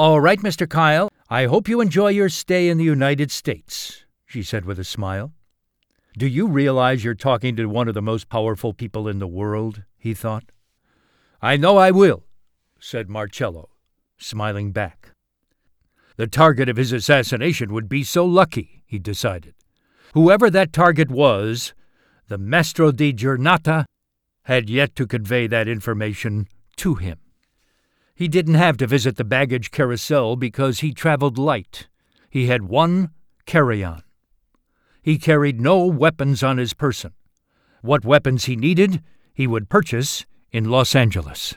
All right, Mr. Kyle. I hope you enjoy your stay in the United States, she said with a smile. Do you realize you're talking to one of the most powerful people in the world? he thought. I know I will, said Marcello, smiling back. The target of his assassination would be so lucky, he decided. Whoever that target was, the Maestro di Giornata had yet to convey that information to him. He didn't have to visit the baggage carousel because he traveled light. He had one carry on. He carried no weapons on his person. What weapons he needed, he would purchase in Los Angeles.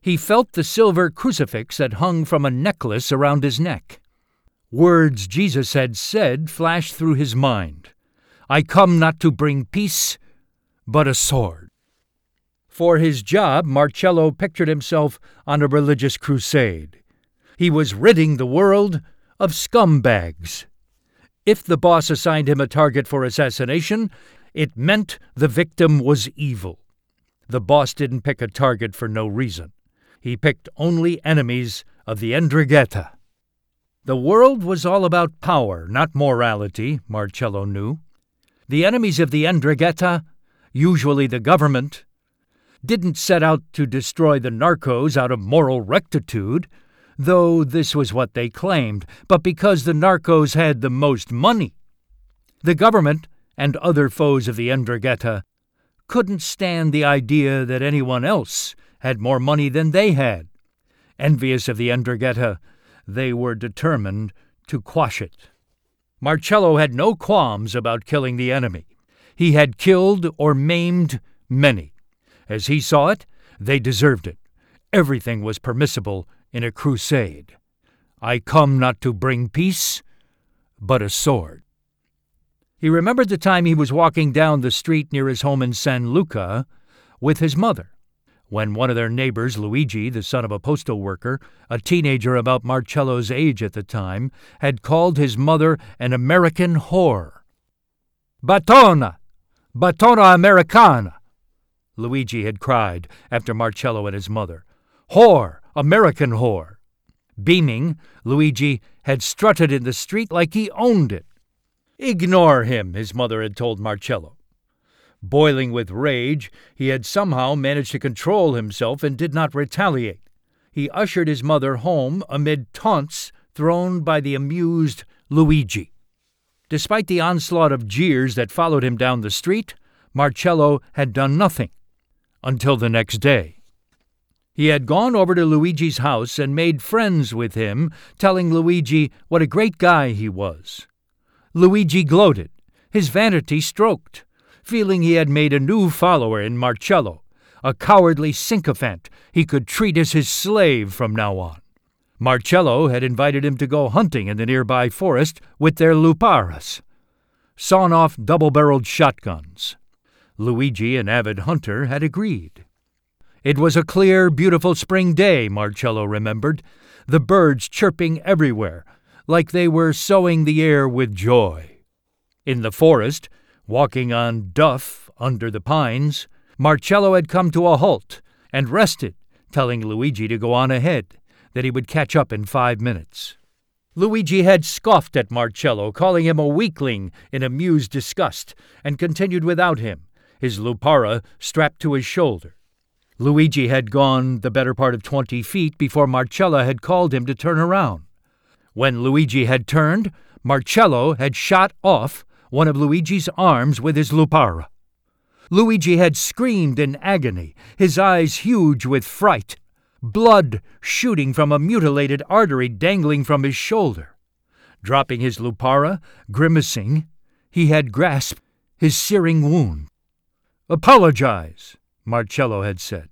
He felt the silver crucifix that hung from a necklace around his neck. Words Jesus had said flashed through his mind I come not to bring peace, but a sword. For his job, Marcello pictured himself on a religious crusade. He was ridding the world of scumbags. If the boss assigned him a target for assassination, it meant the victim was evil. The boss didn't pick a target for no reason. He picked only enemies of the Ndrangheta. The world was all about power, not morality, Marcello knew. The enemies of the Ndrangheta, usually the government, didn't set out to destroy the narcos out of moral rectitude though this was what they claimed, but because the narcos had the most money. The government and other foes of the Ndrangheta couldn't stand the idea that anyone else had more money than they had. Envious of the Ndrangheta, they were determined to quash it. Marcello had no qualms about killing the enemy. He had killed or maimed many. As he saw it, they deserved it. Everything was permissible in a crusade. I come not to bring peace, but a sword. He remembered the time he was walking down the street near his home in San Luca with his mother, when one of their neighbors, Luigi, the son of a postal worker, a teenager about Marcello's age at the time, had called his mother an American whore. Batona! Batona Americana! Luigi had cried after Marcello and his mother. Whore! American whore. Beaming, Luigi had strutted in the street like he owned it. Ignore him, his mother had told Marcello. Boiling with rage, he had somehow managed to control himself and did not retaliate. He ushered his mother home amid taunts thrown by the amused Luigi. Despite the onslaught of jeers that followed him down the street, Marcello had done nothing until the next day. He had gone over to Luigi's house and made friends with him, telling Luigi what a great guy he was. Luigi gloated, his vanity stroked, feeling he had made a new follower in Marcello, a cowardly sycophant he could treat as his slave from now on. Marcello had invited him to go hunting in the nearby forest with their luparas, sawn off double barreled shotguns. Luigi, an avid hunter, had agreed. It was a clear, beautiful spring day, Marcello remembered, the birds chirping everywhere, like they were sowing the air with joy. In the forest, walking on duff under the pines, Marcello had come to a halt and rested, telling Luigi to go on ahead, that he would catch up in five minutes. Luigi had scoffed at Marcello, calling him a weakling in amused disgust, and continued without him, his lupara strapped to his shoulder. Luigi had gone the better part of twenty feet before Marcello had called him to turn around. When Luigi had turned, Marcello had shot off one of Luigi's arms with his lupara. Luigi had screamed in agony, his eyes huge with fright, blood shooting from a mutilated artery dangling from his shoulder. Dropping his lupara, grimacing, he had grasped his searing wound. Apologize, Marcello had said.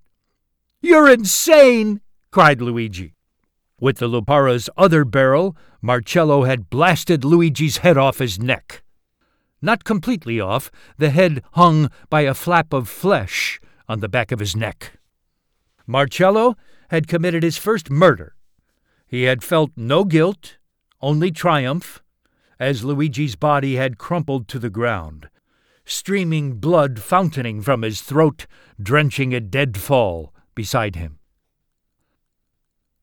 You're insane! cried Luigi. With the Lupara's other barrel, Marcello had blasted Luigi's head off his neck. Not completely off, the head hung by a flap of flesh on the back of his neck. Marcello had committed his first murder. He had felt no guilt, only triumph, as Luigi's body had crumpled to the ground streaming blood fountaining from his throat, drenching a deadfall beside him.